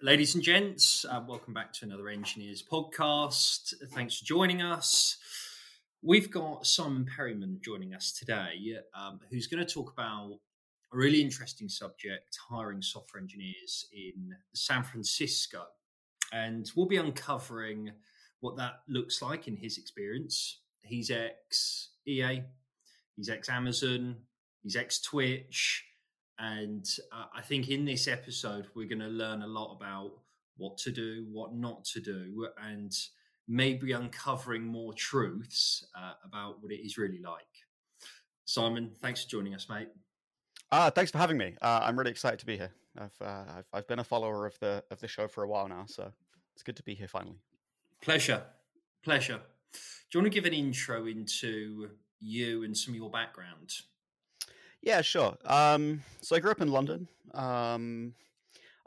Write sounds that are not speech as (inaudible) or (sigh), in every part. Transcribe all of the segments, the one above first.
Ladies and gents, uh, welcome back to another Enginears podcast. Thanks for joining us. We've got Simon Perryman joining us today, um, who's going to talk about a really interesting subject hiring software engineers in San Francisco. And we'll be uncovering what that looks like in his experience. He's ex EA, he's ex Amazon, he's ex Twitch and uh, I think in this episode, we're going to learn a lot about what to do, what not to do, and maybe uncovering more truths uh, about what it is really like. Simon, thanks for joining us, mate. Uh, thanks for having me. Uh, I'm really excited to be here. I've, uh, I've I've been a follower of the of the show for a while now, so it's good to be here finally. Pleasure, pleasure. Do you want to give an intro into you and some of your background? Yeah, sure. Um, so I grew up in London. Um,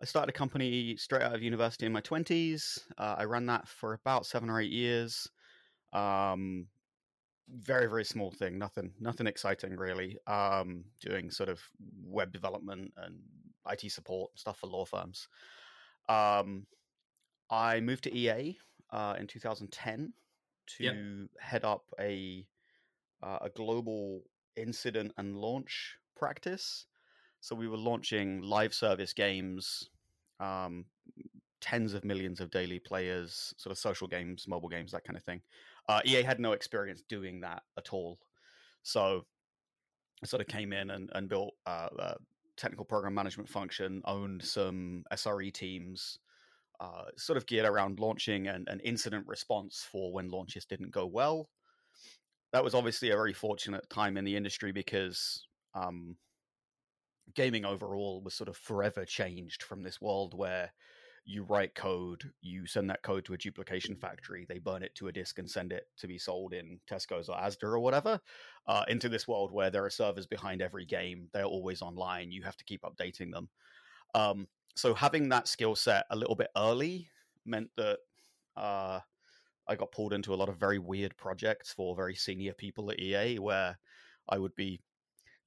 I started a company straight out of university in my 20s. Uh, I ran that for about seven or eight years. Um, very, very small thing. Nothing, nothing exciting really. Um, doing sort of web development and IT support stuff for law firms. Um, I moved to EA uh, in 2010 to yep. head up a uh, a global incident and launch practice. So we were launching live service games, um, tens of millions of daily players, sort of social games, mobile games, that kind of thing. Uh, EA had no experience doing that at all. So I sort of came in and, and built uh, a technical program management function, owned some SRE teams, uh, sort of geared around launching and, and incident response for when launches didn't go well that was obviously a very fortunate time in the industry because um, gaming overall was sort of forever changed from this world where you write code, you send that code to a duplication factory, they burn it to a disk and send it to be sold in Tesco's or Asda or whatever, uh, into this world where there are servers behind every game. They're always online. You have to keep updating them. Um, so having that skill set a little bit early meant that uh, I got pulled into a lot of very weird projects for very senior people at EA where I would be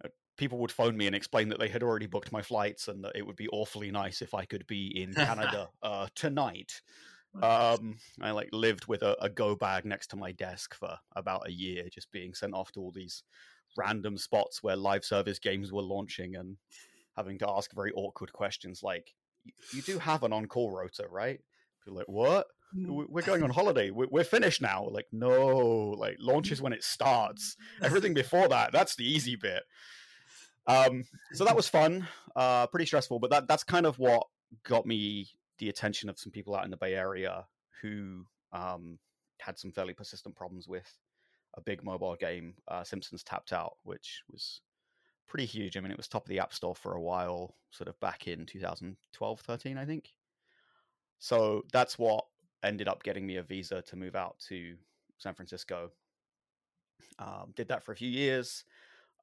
uh, people would phone me and explain that they had already booked my flights and that it would be awfully nice if I could be in (laughs) Canada uh, tonight. Um, I like lived with a, a, go bag next to my desk for about a year, just being sent off to all these random spots where live service games were launching and having to ask very awkward questions like, "You do have an on-call rota, right?" People like, "What?" Mm. we're going on holiday. We're finished now. Like, no, like launches when it starts. Everything (laughs) before that, that's the easy bit. Um, so that was fun, uh, pretty stressful, but that that's kind of what got me the attention of some people out in the Bay Area who um, had some fairly persistent problems with a big mobile game, uh, Simpsons Tapped Out, which was pretty huge. I mean, it was top of the App Store for a while, sort of back in 2012, 13, I think. So that's what ended up getting me a visa to move out to San Francisco. Um, did that for a few years.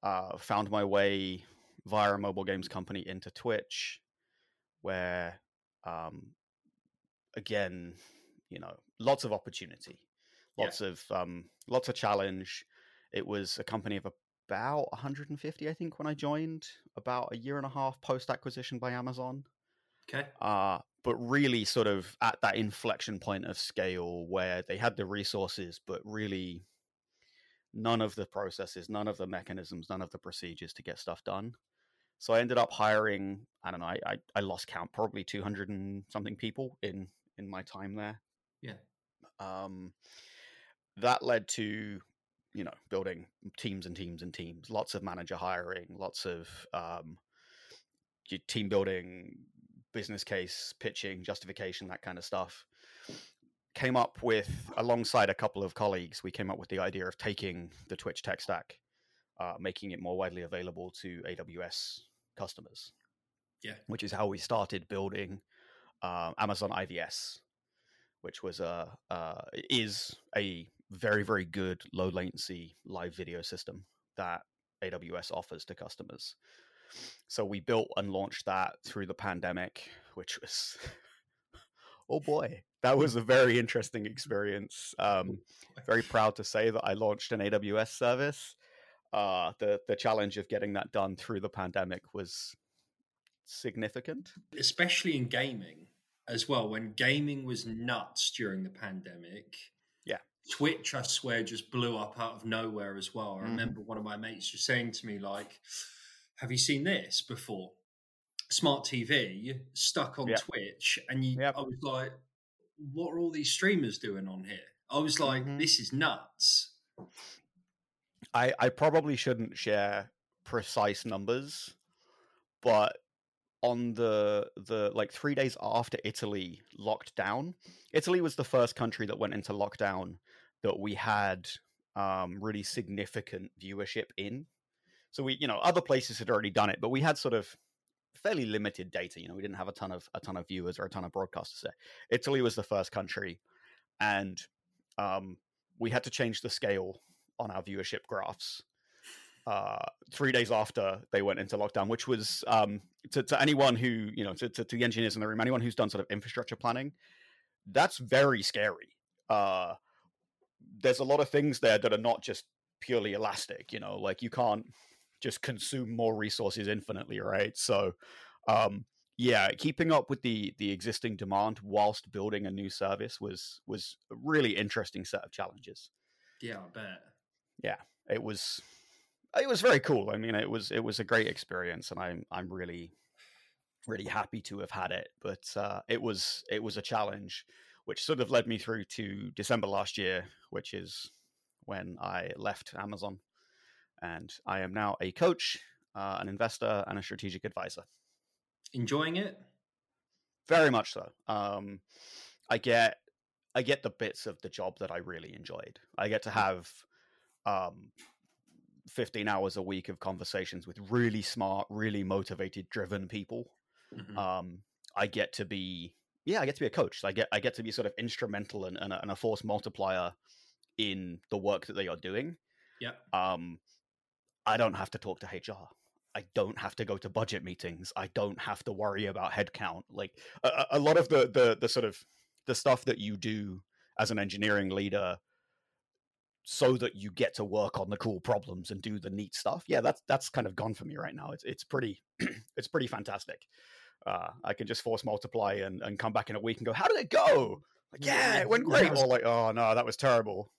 Uh, found my way via a mobile games company into Twitch, where, um, again, you know, lots of opportunity, lots yeah. of um, lots of challenge. It was a company of about 150, I think, when I joined. About a year and a half post acquisition by Amazon. Okay. Uh, but really sort of at that inflection point of scale where they had the resources, but really none of the processes, none of the mechanisms, none of the procedures to get stuff done. So I ended up hiring, I don't know, I, I, I lost count, probably 200 and something people in, in my time there. Yeah. Um, that led to, you know, building teams and teams and teams, lots of manager hiring, lots of um, team building, business case, pitching, justification, that kind of stuff. Came up with, alongside a couple of colleagues, we came up with the idea of taking the Twitch tech stack, uh, making it more widely available to AWS customers. Yeah. Which is how we started building uh, Amazon IVS, which was a uh, is a very very good low latency live video system that AWS offers to customers. So we built and launched that through the pandemic, which was (laughs) oh boy, that was a very interesting experience. Um, (laughs) very proud to say that I launched an AWS service. Uh, the the challenge of getting that done through the pandemic was significant, especially in gaming. as well when gaming was nuts during the pandemic. Yeah. Twitch, I swear, just blew up out of nowhere as well. I Mhm. remember one of my mates just saying to me, like, have you seen this before? Smart TV stuck on Yeah. Twitch, and you, Yep. I was like, what are all these streamers doing on here? I was like, Mhm. this is nuts. I, I probably shouldn't share precise numbers, but on the the like three days after Italy locked down, Italy was the first country that went into lockdown that we had um, really significant viewership in. So we, you know, other places had already done it, but we had sort of fairly limited data. You know, we didn't have a ton of a ton of viewers or a ton of broadcasters there. Italy was the first country, and um, we had to change the scale on our viewership graphs uh, three days after they went into lockdown, which was um, to, to anyone who, you know, to, to, to the engineers in the room, anyone who's done sort of infrastructure planning, that's very scary. Uh, there's a lot of things there that are not just purely elastic, you know, like you can't just consume more resources infinitely, right? So, um, yeah, keeping up with the the existing demand whilst building a new service was was a really interesting set of challenges Yeah, I bet. Yeah, it was it was very cool. I mean, it was it was a great experience, and I'm I'm really really happy to have had it. But uh, it was it was a challenge, which sort of led me through to December last year, which is when I left Amazon, and I am now a coach, uh, an investor, and a strategic advisor. Enjoying it? Very much so. Um, I get I get the bits of the job that I really enjoyed. I get to have um, 15 hours a week of conversations with really smart, really motivated, driven people. Mhm. Um, I get to be yeah, I get to be a coach. I get I get to be sort of instrumental and, and, a, and a force multiplier in the work that they are doing. yeah. Um, I don't have to talk to HR. I don't have to go to budget meetings. I don't have to worry about headcount. Like a, a- lot of the, the the sort of the stuff that you do as an engineering leader, so that you get to work on the cool problems and do the neat stuff. Yeah, that's that's kind of gone for me right now. It's it's pretty (clears throat) it's pretty fantastic. Uh, I can just force multiply and, and come back in a week and go, how did it go? Like, yeah, it went great. Or like, oh no, that was terrible.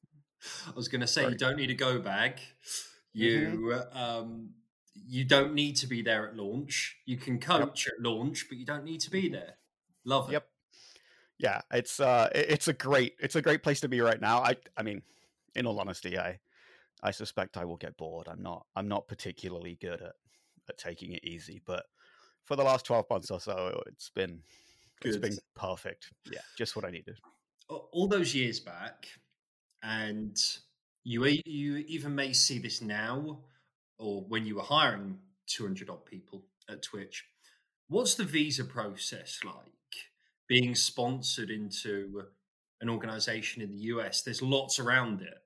I was going to say Sorry. you don't need a go bag. You um, you don't need to be there at launch. You can coach at launch, but you don't need to be there. Love it. Yep. yeah it's uh it's a great it's a great place to be right now i i mean in all honesty i i suspect i will get bored i'm not i'm not particularly good at at taking it easy but for the last 12 months or so it's been it's been perfect yeah just what i needed All those years back, and you you even may see this now, or when you were hiring two hundred odd people at Twitch. What's the visa process like? Being sponsored into an organization in the US, there's lots around it.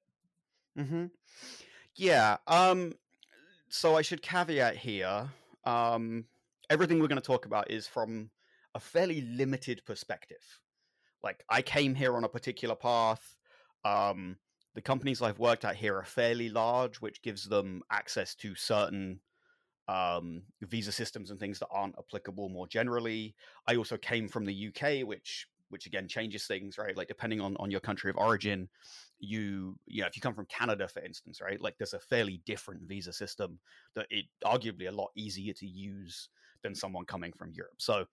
Mm-hmm. Yeah. Um. So I should caveat here. Um. Everything we're going to talk about is from a fairly limited perspective. Like I came here on a particular path. Um. The companies I've worked at here are fairly large, which gives them access to certain um, visa systems and things that aren't applicable more generally. I also came from the UK, which which again changes things, right? Like depending on on your country of origin, you you know if you come from Canada, for instance, right? Like there's a fairly different visa system that it arguably a lot easier to use than someone coming from Europe. So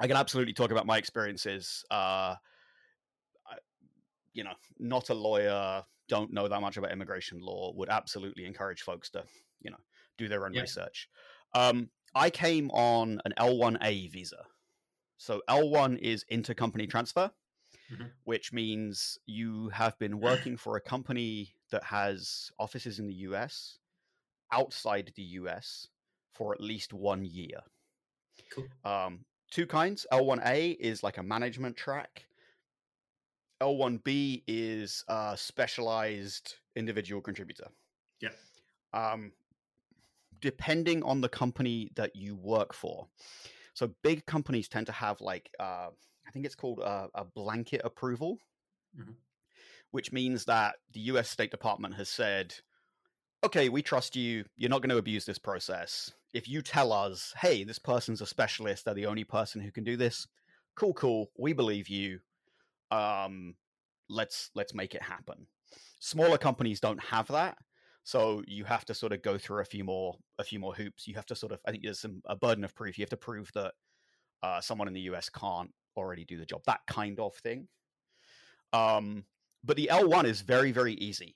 I can absolutely talk about my experiences. Uh, you know, not a lawyer, don't know that much about immigration law. Would absolutely encourage folks to you know do their own Yeah. research. Um, I came on an L1A visa. So L1 is intercompany transfer, Mhm. which means you have been working for a company that has offices in the US, outside the US, for at least one year. Cool. Um, two kinds. L1A is like a management track. L1B is a specialized individual contributor. Yeah. Um, depending on the company that you work for. So big companies tend to have like uh, I think it's called a, a blanket approval, Mhm. which means that the U.S. State Department has said, "Okay, we trust you. You're not going to abuse this process. If you tell us, hey, this person's a specialist, they're the only person who can do this, cool, cool, we believe you. Um, let's let's make it happen. Smaller companies don't have that, so you have to sort of go through a few more a few more hoops. You have to sort of I think there's some a burden of proof. You have to prove that uh, someone in the US can't already do the job. That kind of thing. Um, but the L1 is very very easy.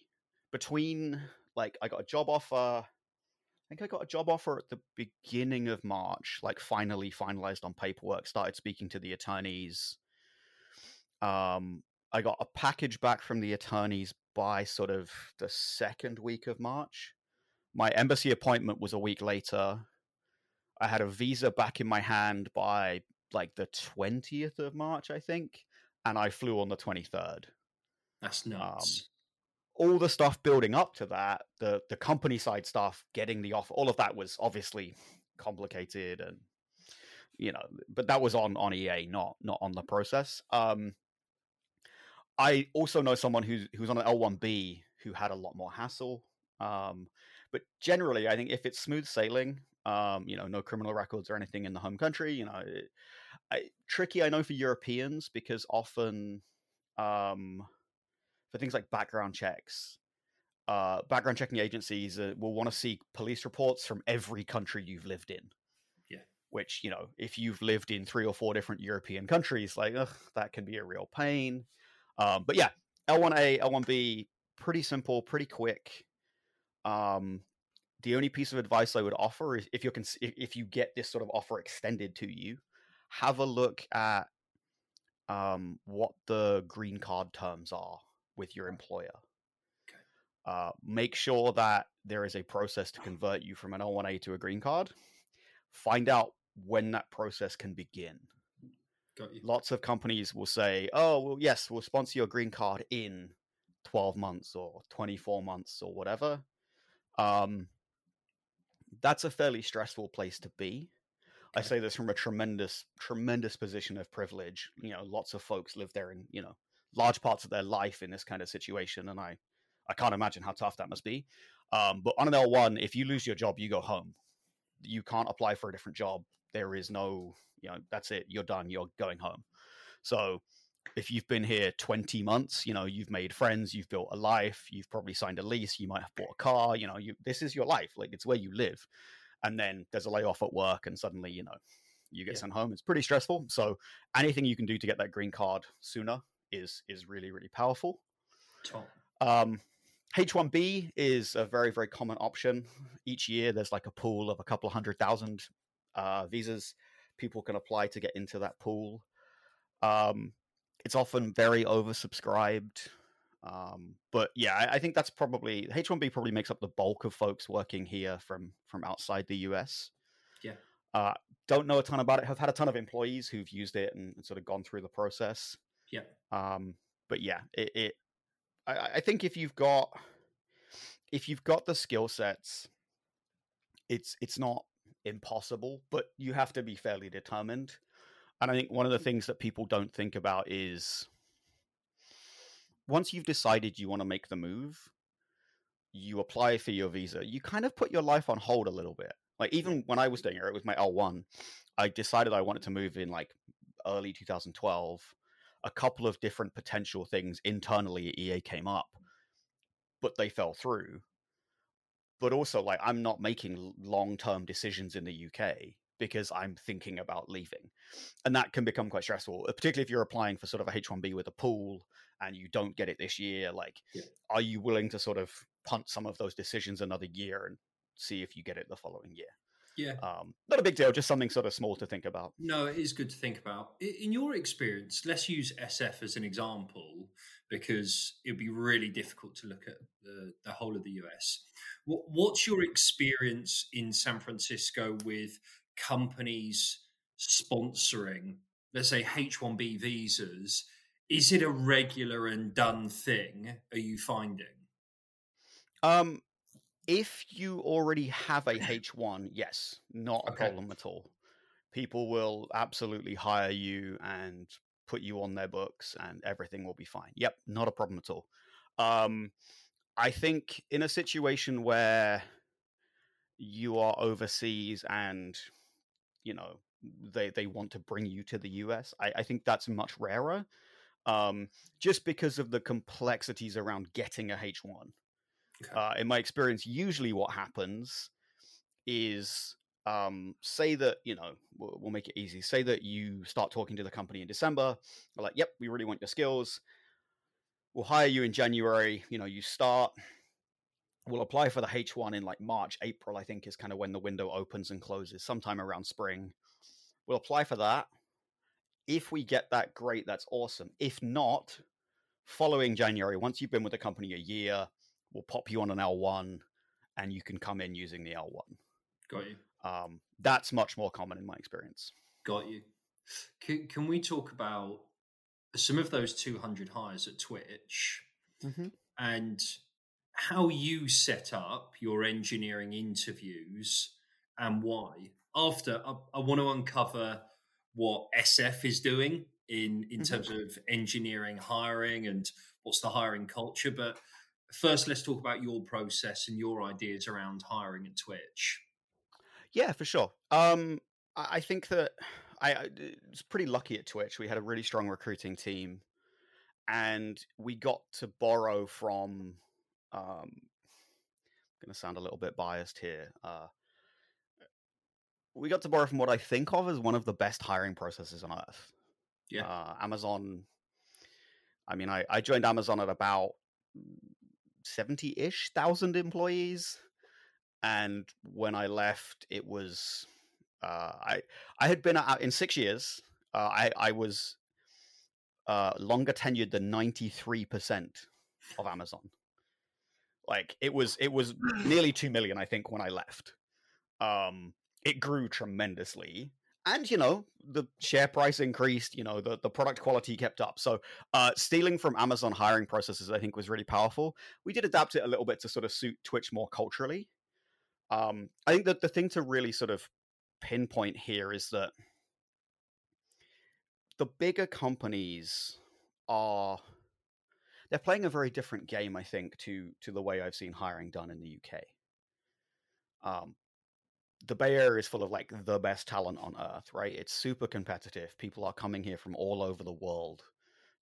Between like I got a job offer. I think I got a job offer at the beginning of March, like finally finalized on paperwork, started speaking to the attorneys. Um, I got a package back from the attorneys by sort of the second week of March. My embassy appointment was a week later. I had a visa back in my hand by like the 20th of March, I think, and I flew on the 23rd. That's nuts. Um, all the stuff building up to that, the the company side stuff, getting the offer, all of that was obviously complicated and you know, but that was on on EA, not not on the process. Um, I also know someone who's who's on an L1B who had a lot more hassle. Um, but generally, I think if it's smooth sailing, um, you know, no criminal records or anything in the home country, you know, it, I, tricky. I know for Europeans because often um, for things like background checks, uh, background checking agencies uh, will want to see police reports from every country you've lived in. Yeah. Which you know, if you've lived in three or four different European countries, like ugh, that can be a real pain. Um, but yeah, L1A, L1B, pretty simple, pretty quick. Um, the only piece of advice I would offer is if you can, if you get this sort of offer extended to you, have a look at um, what the green card terms are with your employer. Okay. Uh, make sure that there is a process to convert you from an L1A to a green card. Find out when that process can begin. Got you. Lots of companies will say, "Oh, well, yes, we'll sponsor your green card in 12 months or 24 months or whatever." Um, that's a fairly stressful place to be. Okay. I say this from a tremendous, tremendous position of privilege. You know, lots of folks live there in you know large parts of their life in this kind of situation, and I, I can't imagine how tough that must be. Um, but on an L one, if you lose your job, you go home. You can't apply for a different job. There is no you know that's it you're done you're going home so if you've been here 20 months you know you've made friends you've built a life you've probably signed a lease you might have bought a car you know you this is your life like it's where you live and then there's a layoff at work and suddenly you know you get yeah. sent home it's pretty stressful so anything you can do to get that green card sooner is is really really powerful Top. um H1B is a very, very common option. Each year, there's like a pool of a couple of hundred thousand uh, visas people can apply to get into that pool. Um, it's often very oversubscribed. Um, but yeah, I, I, think that's probably H1B probably makes up the bulk of folks working here from from outside the US. Yeah. Uh, don't know a ton about it. Have had a ton of employees who've used it and, and sort of gone through the process. Yeah. Um, but yeah, it, it I, I think if you've got if you've got the skill sets, it's it's not impossible, but you have to be fairly determined. And I think one of the mm. things that people don't think about is once you've decided you want to make the move, you apply for your visa, you kind of put your life on hold a little bit. Like even when I was doing it, it was my L1. I decided I wanted to move in like early 2012. A couple of different potential things internally at EA came up, but they fell through but also like I'm not making long term decisions in the UK because I'm thinking about leaving. And that can become quite stressful, uh, particularly if you're applying for sort of a H1B with a pool and you don't get it this year. Like, yeah. are you willing to sort of punt some of those decisions another year and see if you get it the following year? Yeah. Um, not a big deal, just something sort of small to think about. No, it is good to think about. In your experience, let's use SF as an example because it'd be really difficult to look at the, the whole of the US. What's your experience in San Francisco with companies sponsoring, let's say, H1B visas? Is it a regular and done thing? Are you finding? Um, if you already have a H1, yes, not a okay. problem at all. People will absolutely hire you and put you on their books, and everything will be fine. Yep, not a problem at all. Um, I think in a situation where you are overseas and you know they they want to bring you to the US. I, I think that's much rarer, um, just because of the complexities around getting a H one. Okay. Uh, in my experience, usually what happens is um, say that you know we'll, we'll, make it easy. Say that you start talking to the company in December. They're like, "Yep, we really want your skills. We'll hire you in January. You know, you start. We'll apply for the H one in like March, April. I think is kind of when the window opens and closes, sometime around spring. We'll apply for that. If we get that, great. That's awesome. If not, following January, once you've been with the company a year, we'll pop you on an L one, and you can come in using the L one. Got you. Um, that's much more common in my experience. Got you. Can, can we talk about some of those 200 hires at Twitch mm-hmm. and how you set up your engineering interviews and why? After, I, I want to uncover what SF is doing in, in mm-hmm. terms of engineering hiring and what's the hiring culture. But first, let's talk about your process and your ideas around hiring at Twitch. Yeah, for sure. Um, I think that I, I was pretty lucky at Twitch. We had a really strong recruiting team, and we got to borrow from. Um, I'm going to sound a little bit biased here. Uh, we got to borrow from what I think of as one of the best hiring processes on earth. Yeah, uh, Amazon. I mean, I, I joined Amazon at about seventy-ish thousand employees and when I left, it was uh, I I had been out in six years. Uh, I I was uh, longer tenured than ninety three percent of Amazon. Like it was it was (sighs) nearly two million, I think, when I left. Um, it grew tremendously, and you know the share price increased. You know the the product quality kept up. So uh, stealing from Amazon hiring processes, I think, was really powerful. We did adapt it a little bit to sort of suit Twitch more culturally. Um, I think that the thing to really sort of pinpoint here is that the bigger companies are they're playing a very different game, I think, to to the way I've seen hiring done in the UK. Um, the Bay Area is full of like the best talent on earth, right? It's super competitive. People are coming here from all over the world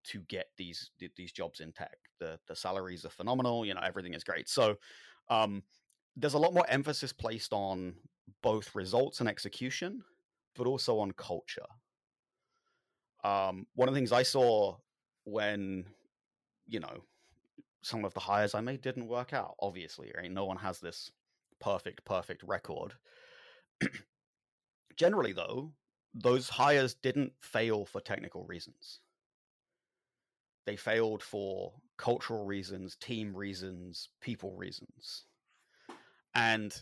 to get these these jobs in tech. The the salaries are phenomenal. You know, everything is great. So, um, there's a lot more emphasis placed on both results and execution, but also on culture. Um, one of the things I saw when, you know, some of the hires I made didn't work out, obviously, right? No one has this perfect, perfect record. (clears throat) Generally, though, those hires didn't fail for technical reasons. They failed for cultural reasons, team reasons, people reasons. And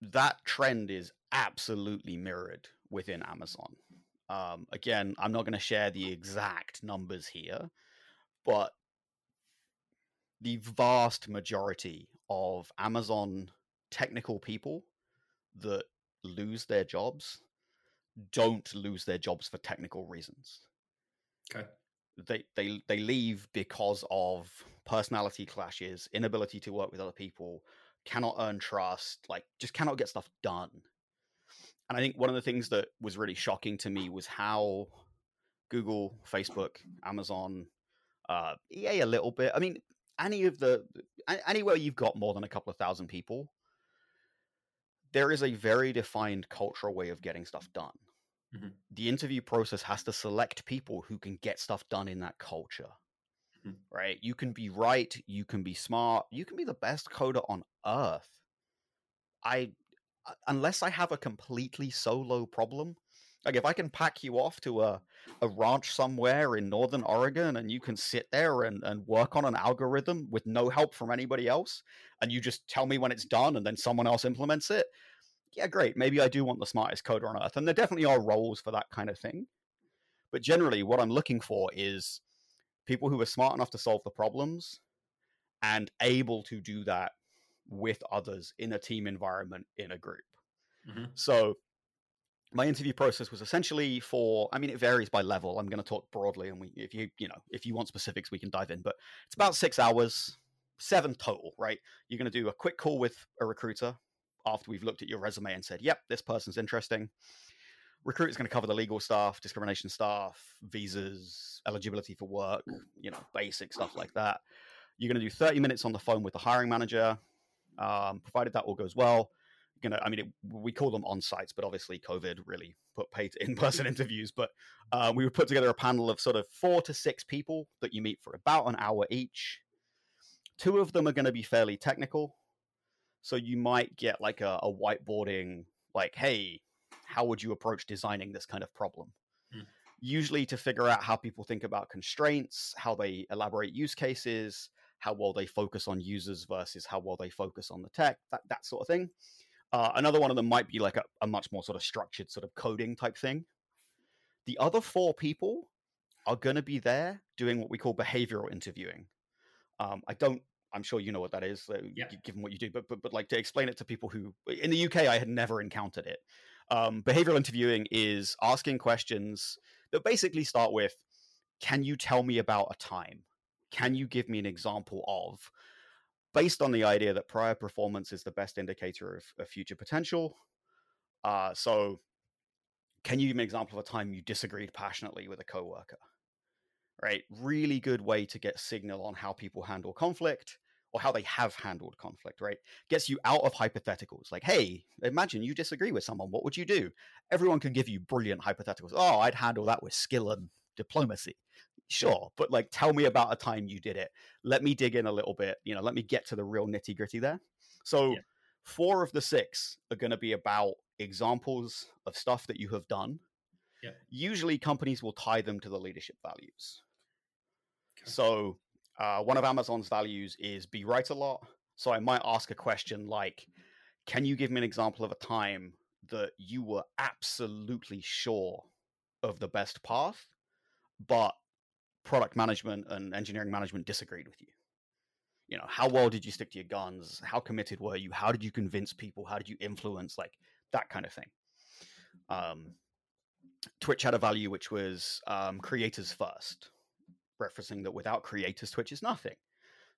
that trend is absolutely mirrored within Amazon. Um, again, I'm not going to share the exact numbers here, but the vast majority of Amazon technical people that lose their jobs don't lose their jobs for technical reasons. Okay. They they they leave because of personality clashes, inability to work with other people, cannot earn trust, like just cannot get stuff done. And I think one of the things that was really shocking to me was how Google, Facebook, Amazon, uh, EA a little bit. I mean, any of the anywhere you've got more than a couple of thousand people, there is a very defined cultural way of getting stuff done. Mm-hmm. The interview process has to select people who can get stuff done in that culture. Mm. right? You can be right, you can be smart, you can be the best coder on earth. I uh, unless I have a completely solo problem, like if I can pack you off to a, a ranch somewhere in northern Oregon and you can sit there and, and work on an algorithm with no help from anybody else, and you just tell me when it's done and then someone else implements it, yeah, great. Maybe I do want the smartest coder on earth. And there definitely are roles for that kind of thing. But generally, what I'm looking for is people who are smart enough to solve the problems and able to do that with others in a team environment in a group. Mm-hmm. So my interview process was essentially for i mean it varies by level i'm going to talk broadly and we if you you know if you want specifics we can dive in but it's about six hours seven total right you're going to do a quick call with a recruiter after we've looked at your resume and said yep this person's interesting recruiter's going to cover the legal stuff, discrimination stuff, visas, eligibility for work, you know, basic stuff like that. You're going to do 30 minutes on the phone with the hiring manager. Um, provided that all goes well, going to, I mean, it, we call them on sites, but obviously COVID really put paid (laughs) in person interviews. But uh, we would put together a panel of sort of four to six people that you meet for about an hour each. Two of them are going to be fairly technical. So you might get like a, a whiteboarding, like, hey, how would you approach designing this kind of problem? Hmm. Usually to figure out how people think about constraints, how they elaborate use cases, how well they focus on users versus how well they focus on the tech, that, that sort of thing. Uh, another one of them might be like a, a much more sort of structured sort of coding type thing. The other four people are going to be there doing what we call behavioral interviewing. Um, I don't I'm sure you know what that is, yeah. given what you do. But, but but like to explain it to people who in the UK I had never encountered it. Um, behavioral interviewing is asking questions that basically start with, "Can you tell me about a time? Can you give me an example of?" Based on the idea that prior performance is the best indicator of, of future potential. Uh, so, can you give me an example of a time you disagreed passionately with a coworker? right? Really good way to get signal on how people handle conflict or how they have handled conflict, right? Gets you out of hypotheticals. Like, hey, imagine you disagree with someone. What would you do? Everyone can give you brilliant hypotheticals. Oh, I'd handle that with skill and diplomacy. Sure, but like, tell me about a time you did it. Let me dig in a little bit. You know, let me get to the real nitty gritty there. So, yeah. four of the six are going to be about examples of stuff that you have done. Yeah. Usually, companies will tie them to the leadership values. Okay. So, uh, one of Amazon's values is be right a lot. So I might ask a question like, can you give me an example of a time that you were absolutely sure of the best path, but product management and engineering management disagreed with you? You know, how well did you stick to your guns? How committed were you? How did you convince people? How did you influence? Like that kind of thing. Um, Twitch had a value which was um, creators first referencing that without creators, Twitch is nothing.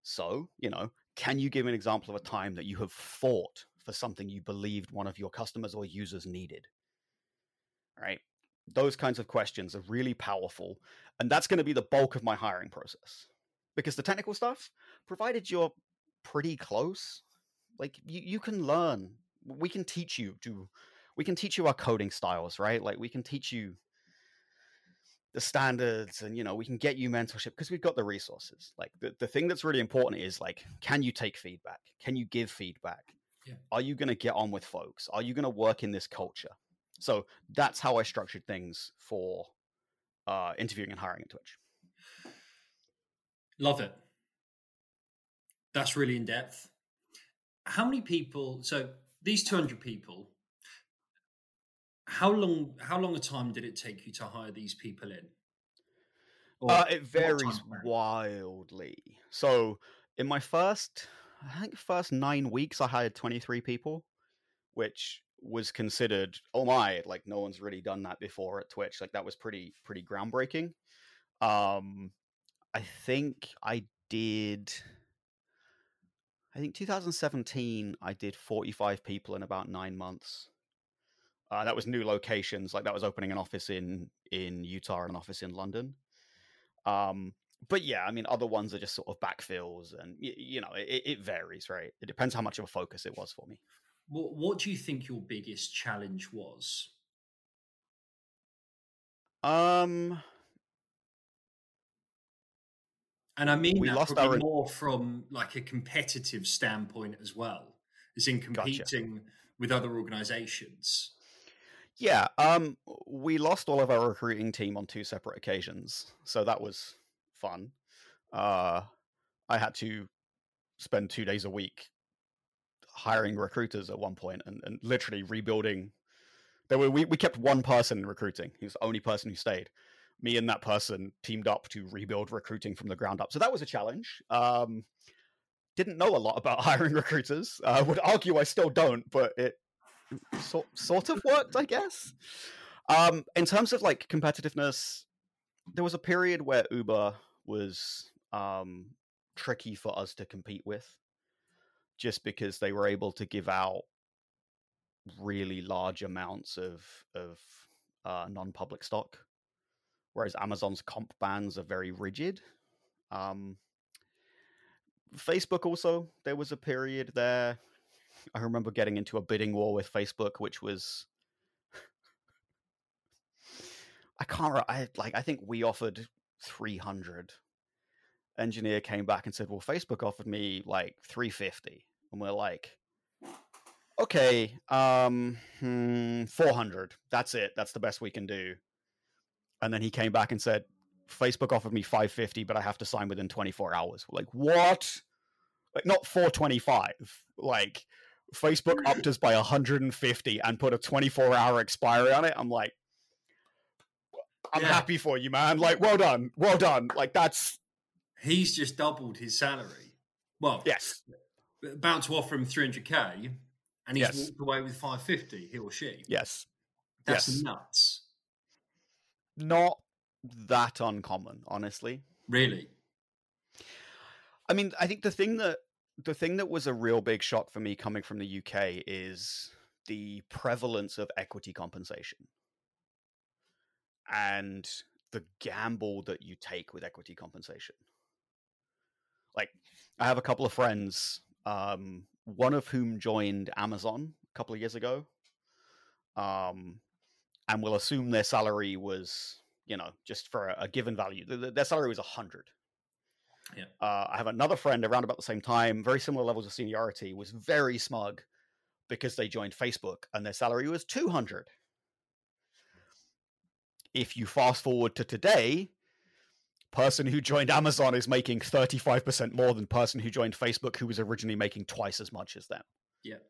So, you know, can you give an example of a time that you have fought for something you believed one of your customers or users needed? Right? Those kinds of questions are really powerful. And that's going to be the bulk of my hiring process. Because the technical stuff, provided you're pretty close, like you, you can learn. We can teach you to we can teach you our coding styles, right? Like we can teach you the standards and you know we can get you mentorship because we've got the resources like the, the thing that's really important is like can you take feedback can you give feedback yeah. are you going to get on with folks are you going to work in this culture so that's how i structured things for uh, interviewing and hiring at twitch love it that's really in depth how many people so these 200 people how long how long a time did it take you to hire these people in? Uh, it varies wildly. So in my first, I think first nine weeks, I hired twenty three people, which was considered oh my like no one's really done that before at Twitch. Like that was pretty pretty groundbreaking. Um, I think I did. I think 2017, I did 45 people in about nine months. Uh, that was new locations, like that was opening an office in in Utah and an office in London. Um, but yeah, I mean, other ones are just sort of backfills, and you, you know, it, it, varies, right? It depends how much of a focus it was for me. What What do you think your biggest challenge was? Um, and I mean we that lost our... more from like a competitive standpoint as well, as in competing gotcha. with other organizations. Yeah, um, we lost all of our recruiting team on two separate occasions, so that was fun. Uh, I had to spend two days a week hiring recruiters at one point and, and literally rebuilding. There were we, we kept one person recruiting. He was the only person who stayed. Me and that person teamed up to rebuild recruiting from the ground up. So that was a challenge. Um, didn't know a lot about (laughs) hiring recruiters. I uh, would argue I still don't, but it sort sort of worked, I guess. Um, in terms of like competitiveness, there was a period where Uber was um, tricky for us to compete with, just because they were able to give out really large amounts of of uh, non-public stock, whereas Amazon's comp bands are very rigid. Um, Facebook also, there was a period there. I remember getting into a bidding war with Facebook, which was I can't. I like. I think we offered three hundred. Engineer came back and said, "Well, Facebook offered me like three fifty, and we're like, okay, um, hmm, four hundred. That's it. That's the best we can do." And then he came back and said, "Facebook offered me five fifty, but I have to sign within twenty four hours." We're like, what? Like not four twenty five. Like Facebook (laughs) upped us by 150 and put a 24 hour expiry on it. I'm like, I'm Yeah. happy for you, man. Like, well done, well done. Like, that's He's just doubled his salary. Well, yes, about to offer him 300k, and he's Yes. walked away with 550. He or she. yes, That's yes. nuts. not that uncommon, honestly. Really. I mean, I think the thing that the thing that was a real big shock for me coming from the UK is the prevalence of equity compensation and the gamble that you take with equity compensation. Like, I have a couple of friends, um, one of whom joined Amazon a couple of years ago, um, and will assume their salary was, you know, just for a, a given value. th- th- Their salary was a hundred. Yeah. Uh, I have another friend around about the same time, very similar levels of seniority, was very smug because they joined Facebook and their salary was 200. If you fast forward to today, person who joined Amazon is making 35% more than person who joined Facebook who was originally making twice as much as them. Yeah.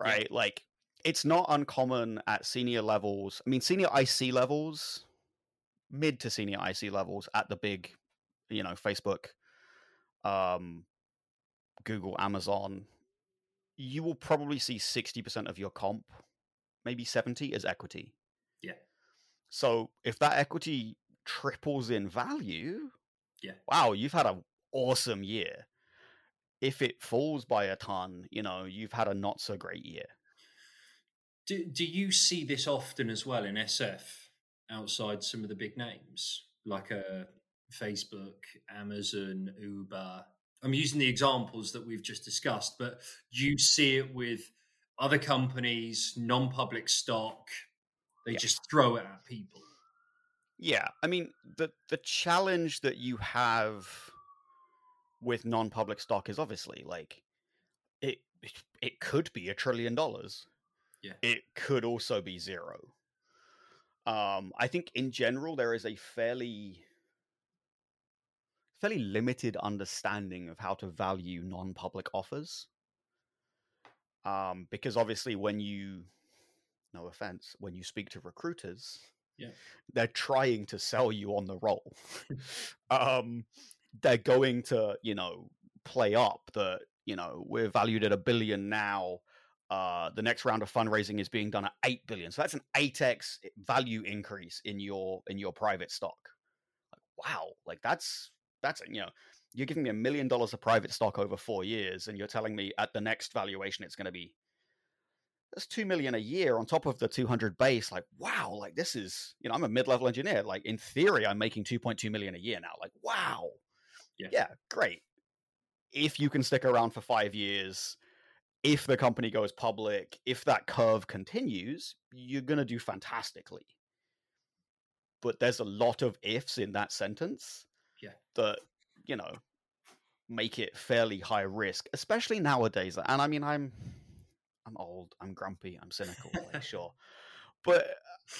Right? Like it's not uncommon at senior levels. I mean senior IC levels, mid to senior IC levels at the big, you know, Facebook, um Google, Amazon, you will probably see 60% of your comp, maybe 70 as equity. Yeah. So if that equity triples in value, Yeah. wow, you've had an awesome year. If it falls by a ton, you know, you've had a not so great year. Do, do you see this often as well in SF outside some of the big names like uh, Facebook, Amazon, Uber? I'm using the examples that we've just discussed, but do you see it with other companies, non public stock? They Yeah. just throw it at people. Yeah, I mean the the challenge that you have with non-public stock is obviously like it it could be a trillion dollars. Yeah. It could also be zero. Um I think in general there is a fairly fairly limited understanding of how to value non-public offers. Um because obviously when you no offense, when you speak to recruiters, Yeah. they're trying to sell you on the role. (laughs) (laughs) um, they're going to, you know, play up that, you know, we're valued at a billion now. Uh, the next round of fundraising is being done at eight billion. So that's an eight x value increase in your in your private stock. Like, wow, like that's that's you know, you're giving me a million dollars of private stock over four years, and you're telling me at the next valuation it's going to be that's two million a year on top of the 200 base like wow like this is you know i'm a mid-level engineer like in theory i'm making 2.2 million a year now like wow Yeah. yeah great if you can stick around for five years if the company goes public if that curve continues you're going to do fantastically but there's a lot of ifs in that sentence Yeah. that you know make it fairly high risk especially nowadays and i mean i'm I'm old, I'm grumpy, I'm cynical, like sure. But uh,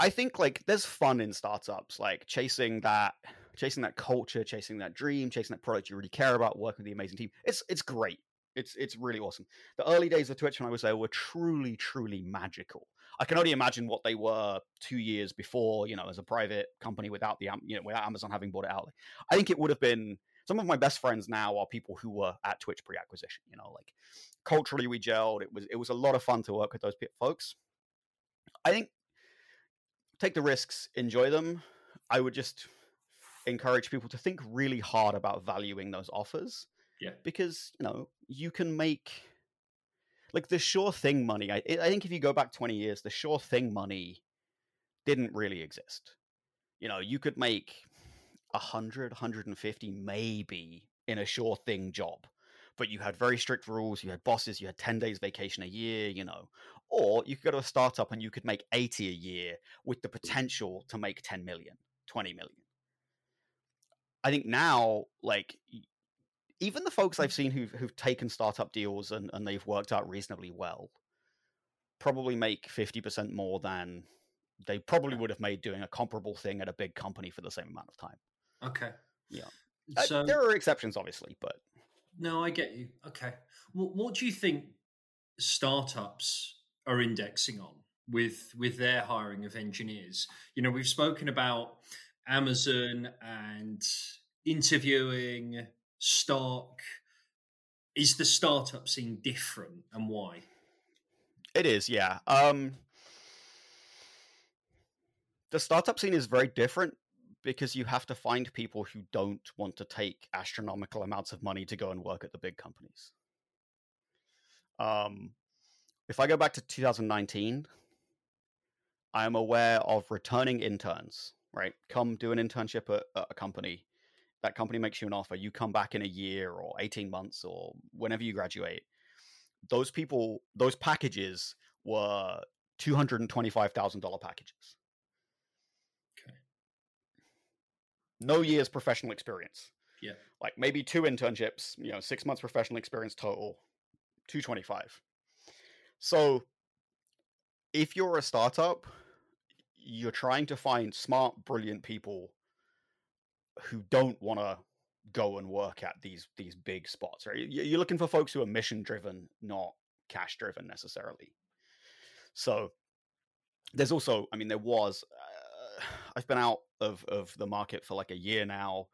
I think like there's fun in startups, like chasing that chasing that culture, chasing that dream, chasing that product you really care about, working with the amazing team. It's it's great. It's it's really awesome. The early days of Twitch when I was there were truly, truly magical. I can only imagine what they were two years before, you know, as a private company without the you know without Amazon having bought it out. I think it would have been some of my best friends now are people who were at Twitch pre-acquisition. You know, like culturally we gelled. It was it was a lot of fun to work with those folks. I think take the risks, enjoy them. I would just encourage people to think really hard about valuing those offers. Yeah. Because, you know, you can make like the sure thing money. I I think if you go back twenty years, the sure thing money didn't really exist. You know, you could make 100, 150 maybe in a sure thing job, but you had very strict rules. You had bosses. You had ten days vacation a year. You know, or you could go to a startup and you could make 80 a year with the potential to make 10 million, 20 million. I think now, like, even the folks I've mm. seen who've, who've taken startup deals and, and they've worked out reasonably well probably make 50% more than they probably would have made doing a comparable thing at a big company for the same amount of time. Okay. Yeah. So, uh, there are exceptions, obviously, but. No, I get you. Okay. Well, what do you think startups are indexing on with with their hiring of engineers. You know, we've spoken about Amazon and interviewing stock. Is the startup scene different and why? It is, yeah. Um, the startup scene is very different because you have to find people who don't want to take astronomical amounts of money to go and work at the big companies. Um, if I go back to 2019, I am aware of returning interns, right? Come do an internship at, at, a company. That company makes you an offer. You come back in a year or 18 months or whenever you graduate. Those people, those packages were $225,000 packages. Okay. No years professional experience. Yeah. Like maybe two internships, you know, six months professional experience total, 225 so if you're a startup, you're trying to find smart, brilliant people who don't want to go and work at these these big spots, right? You're looking for folks who are mission driven, not cash driven necessarily. So there's also, I mean, there was. Uh, I've been out of of the market for like a year now.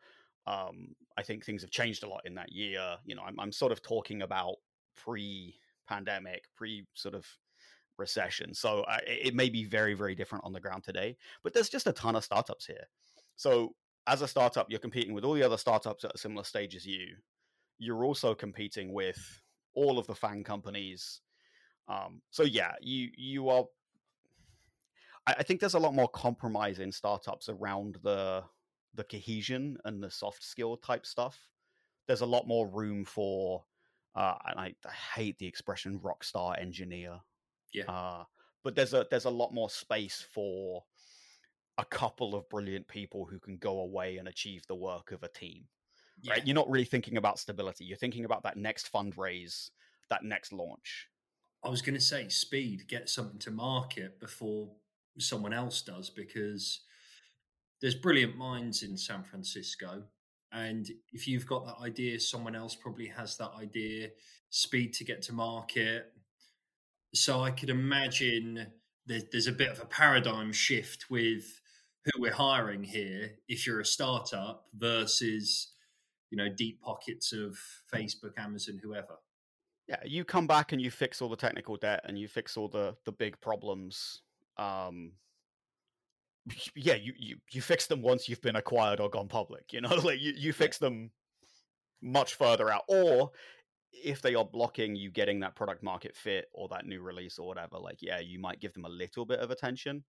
Um, I think things have changed a lot in that year. You know, I'm I'm sort of talking about pre pandemic, pre sort of recession. So uh, it may be very, very different on the ground today, but there's just a ton of startups here. So as a startup, you're competing with all the other startups at a similar stage as you. You're also competing with all of the FAANG companies. Um, so yeah, you you are. I, I think there's a lot more compromise in startups around the the cohesion and the soft skill type stuff. There's a lot more room for uh, and I, I, hate the expression rock star engineer. Yeah. Uh, but there's a there's a lot more space for a couple of brilliant people who can go away and achieve the work of a team. Yeah. Right? You're not really thinking about stability. You're thinking about that next fundraise, that next launch. I was going to say speed, get something to market before someone else does because there's brilliant minds in San Francisco and if you've got that idea, someone else probably has that idea, speed to get to market. So I could imagine there's a bit of a paradigm shift with who we're hiring here if you're a startup versus you know deep pockets of facebook amazon whoever yeah you come back and you fix all the technical debt and you fix all the the big problems um (laughs) yeah, you, you you fix them once you've been acquired or gone public. You know, (laughs) like you, you fix them much further out. Or if they are blocking you getting that product market fit or that new release or whatever, like yeah, you might give them a little bit of attention.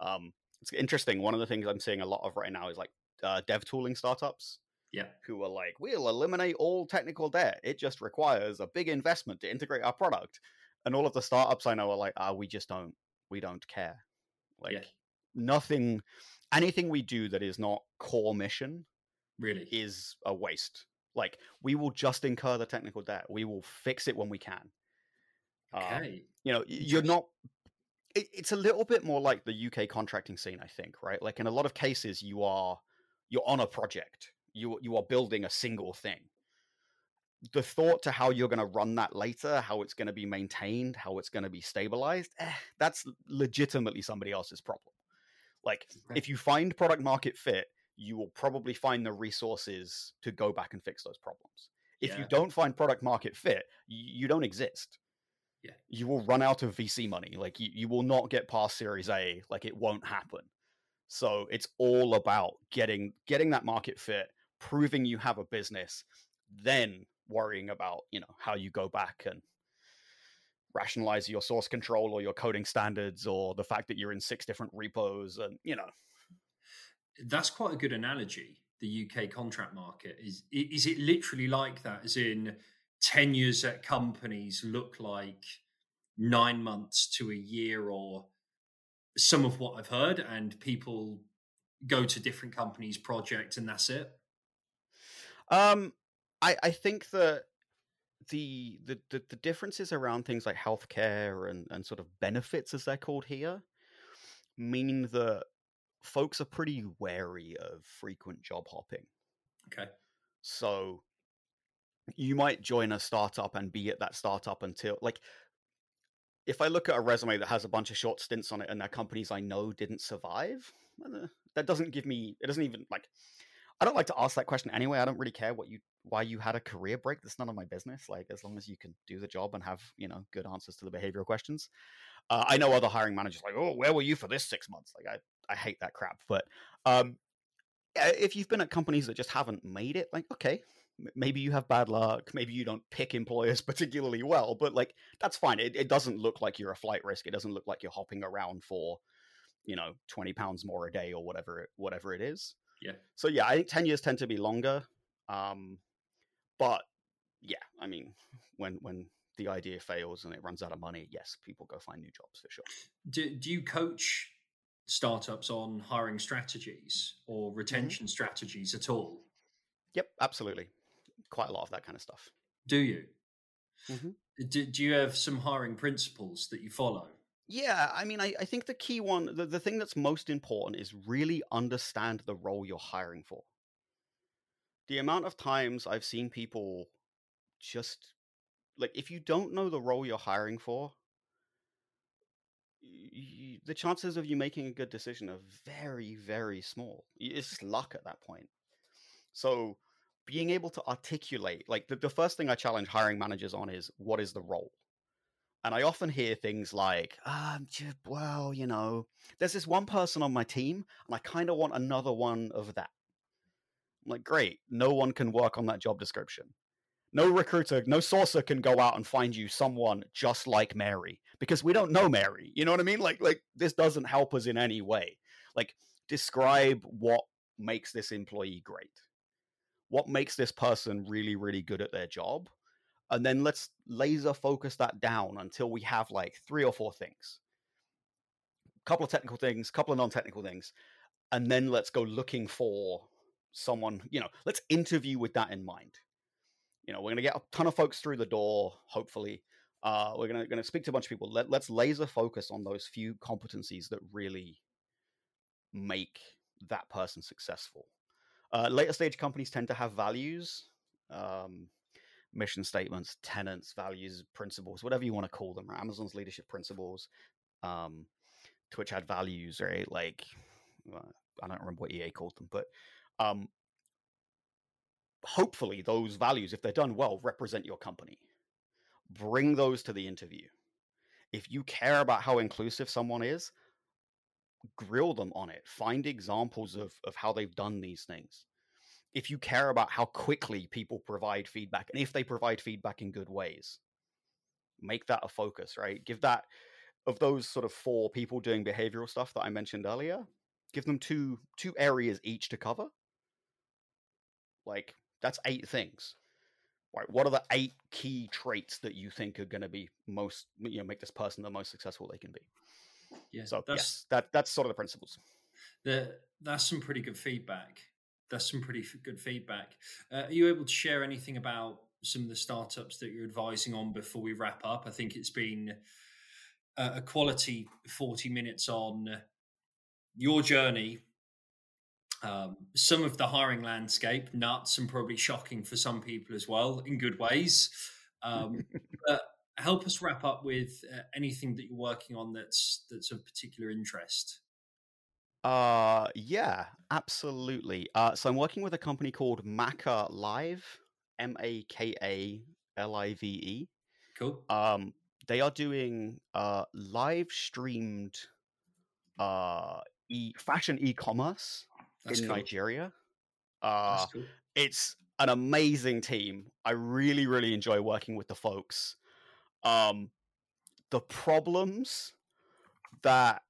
Um, it's interesting. One of the things I'm seeing a lot of right now is like uh, dev tooling startups. Yeah. Who are like, we'll eliminate all technical debt. It just requires a big investment to integrate our product. And all of the startups I know are like, ah, we just don't, we don't care. Like, yeah nothing anything we do that is not core mission really? is a waste. Like we will just incur the technical debt. We will fix it when we can. Um, okay. um, you know you're not it, it's a little bit more like the uk contracting scene i think right? Like in a lot of cases you are you're on a project. You you are building a single thing the thought to how you're going to run that later how it's going to be maintained how it's going to be stabilized eh, that's legitimately somebody else's problem like if you find product market fit, you will probably find the resources to go back and fix those problems. If yeah. you don't find product market fit, you don't exist. Yeah. You will run out of VC money. Like you, you will not get past Series A. Like it won't happen. So it's all about getting getting that market fit, proving you have a business, then worrying about, you know, how you go back and rationalize your source control or your coding standards or the fact that you're in six different repos and you know. That's quite a good analogy the uk contract market. Is is it literally like that as in tenures at companies look like nine months to a year or some of what i've heard and people go to different companies project and that's it? Um i i think that the, the the the differences around things like healthcare and and sort of benefits as they're called here mean that folks are pretty wary of frequent job hopping. Okay. So you might join a startup and be at that startup until like if I look at a resume that has a bunch of short stints on it and they're companies I know didn't survive, that doesn't give me it doesn't even like I don't like to ask that question anyway. I don't really care what you why you had a career break. That's none of my business. Like as long as you can do the job and have you know good answers to the behavioral questions. Uh, I know other hiring managers like, oh, where were you for this six months? Like I I hate that crap. But um, if you've been at companies that just haven't made it, like okay, maybe you have bad luck. Maybe you don't pick employers (laughs) particularly well. But like that's fine. It, it doesn't look like you're a flight risk. It doesn't look like you're hopping around for you know 20 pounds more a day or whatever whatever it is yeah. So yeah, I think ten years tend to be longer. Um, but yeah, I mean, when when the idea fails and it runs out of money, yes, people go find new jobs for sure. Do Do you coach startups on hiring strategies or mm-hmm. retention mm-hmm. strategies at all? Yep, absolutely. Quite a lot of that kind of stuff. Do you? Mm-hmm. Do, do you have some hiring principles that you follow? Yeah, I mean, I, I think the key one, the, the thing that's most important is really understand the role you're hiring for. The amount of times I've seen people just like, if you don't know the role you're hiring for, you, the chances of you making a good decision are very, very small. It's luck at that point. So, being able to articulate, like, the, the first thing I challenge hiring managers on is what is the role? And I often hear things like, um, well, you know, there's this one person on my team, and I kind of want another one of that. Like, great, no one can work on that job description. No recruiter, no sourcer can go out and find you someone just like Mary because we don't know Mary. You know what I mean? Like, like this doesn't help us in any way. Like, describe what makes this employee great. What makes this person really, really good at their job? and then let's laser focus that down until we have like three or four things a couple of technical things a couple of non-technical things and then let's go looking for someone you know let's interview with that in mind you know we're going to get a ton of folks through the door hopefully uh, we're going to speak to a bunch of people Let, let's laser focus on those few competencies that really make that person successful uh, later stage companies tend to have values um, mission statements, tenants, values, principles, whatever you want to call them. Amazon's leadership principles. Um, Twitch had values, right? Like I don't remember what EA called them, but um, hopefully those values, if they're done well, represent your company. Bring those to the interview. If you care about how inclusive someone is, grill them on it. Find examples of, of how they've done these things if you care about how quickly people provide feedback and if they provide feedback in good ways make that a focus right give that of those sort of four people doing behavioral stuff that i mentioned earlier give them two two areas each to cover like that's eight things right what are the eight key traits that you think are going to be most you know make this person the most successful they can be yeah so that's yes, that that's sort of the principles the, that's some pretty good feedback that's some pretty good feedback. Uh, are you able to share anything about some of the startups that you're advising on before we wrap up? I think it's been a, a quality 40 minutes on your journey. Um, some of the hiring landscape, nuts and probably shocking for some people as well, in good ways. Um, (laughs) but help us wrap up with uh, anything that you're working on that's that's of particular interest. Uh, yeah, absolutely. Uh, so I'm working with a company called Maka Live, M A K A L I V E. Cool. Um, they are doing uh live streamed uh e fashion e-commerce That's in cool. Nigeria. Uh, cool. it's an amazing team. I really, really enjoy working with the folks. Um, the problems that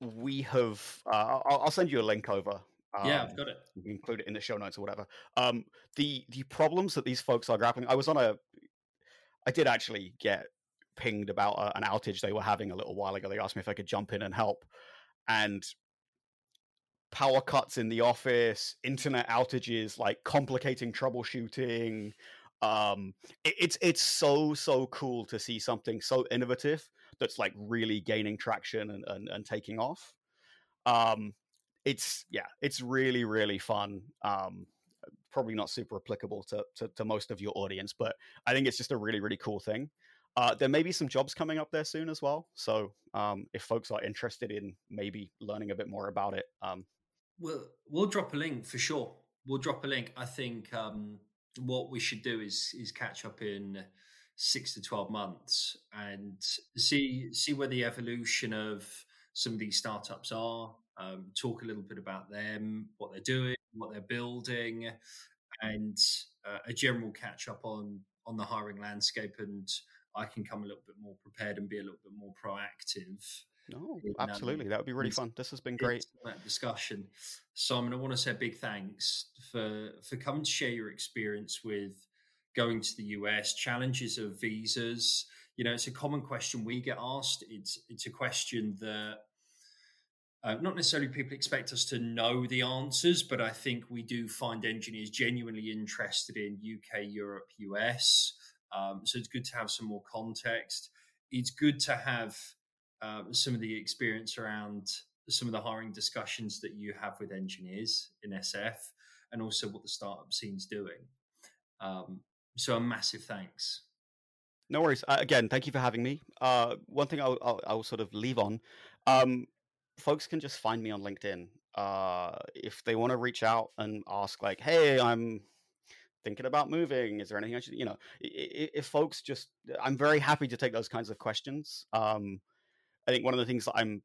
we have. Uh, I'll, I'll, send you a link over. Um, yeah, I've got it. Include it in the show notes or whatever. Um, the the problems that these folks are grappling. I was on a. I did actually get pinged about a, an outage they were having a little while ago. They asked me if I could jump in and help, and power cuts in the office, internet outages, like complicating troubleshooting. Um, it, it's it's so so cool to see something so innovative that's like really gaining traction and, and, and taking off. Um, it's yeah, it's really really fun. Um, probably not super applicable to, to, to most of your audience, but I think it's just a really really cool thing. Uh, there may be some jobs coming up there soon as well. So um, if folks are interested in maybe learning a bit more about it, um, we'll we'll drop a link for sure. We'll drop a link. I think um, what we should do is is catch up in six to twelve months and see see where the evolution of some of these startups are. Um, talk a little bit about them, what they're doing, what they're building, and uh, a general catch up on on the hiring landscape. And I can come a little bit more prepared and be a little bit more proactive no, absolutely. that would be really fun. This has been great. That discussion. Simon, I want to say a big thanks for for coming to share your experience with going to the US, challenges of visas. You know, it's a common question we get asked. It's it's a question that uh, not necessarily people expect us to know the answers, but I think we do find engineers genuinely interested in UK, Europe, US. Um, so it's good to have some more context. It's good to have um, some of the experience around some of the hiring discussions that you have with engineers in SF, and also what the startup scene's doing. Um, so a massive thanks. No worries. Uh, again, thank you for having me. Uh, one thing I'll, I'll, I'll, sort of leave on, um, folks can just find me on LinkedIn. Uh, if they want to reach out and ask, like, "Hey, I'm thinking about moving. Is there anything I should?" You know, if, folks just, I'm very happy to take those kinds of questions. Um, I think one of the things that I'm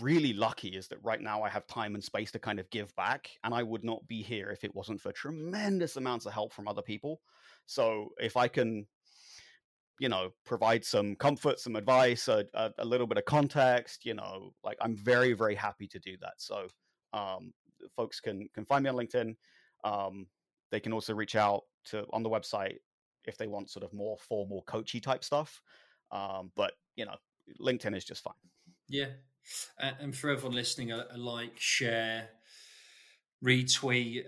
really lucky is that right now I have time and space to kind of give back. And I would not be here if it wasn't for tremendous amounts of help from other people. So if I can, you know, provide some comfort, some advice, a, a, a little bit of context, you know, like I'm very, very happy to do that. So um, folks can can find me on LinkedIn. Um, they can also reach out to on the website if they want sort of more formal coachy type stuff. Um, but you know, LinkedIn is just fine. Yeah. And for everyone listening, a, like, share, retweet,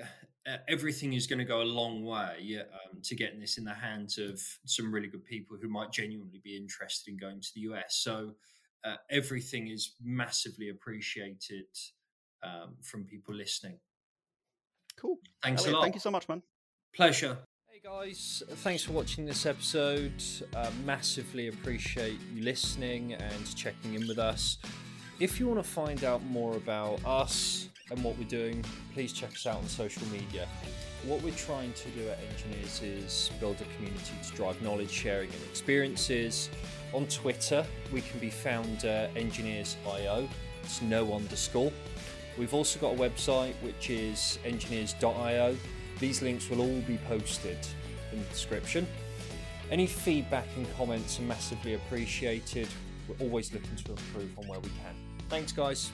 everything is going to go a long way um, to getting this in the hands of some really good people who might genuinely be interested in going to the US. So uh, everything is massively appreciated um, from people listening. Cool. Thanks Elliot, a lot. Thank you so much, man. Pleasure. Guys, thanks for watching this episode. Uh, massively appreciate you listening and checking in with us. If you want to find out more about us and what we're doing, please check us out on social media. What we're trying to do at Enginears is build a community to drive knowledge sharing and experiences. On Twitter, we can be found at enginears.io. It's no underscore. We've also got a website which is enginears.io these links will all be posted in the description. Any feedback and comments are massively appreciated. We're always looking to improve on where we can. Thanks, guys.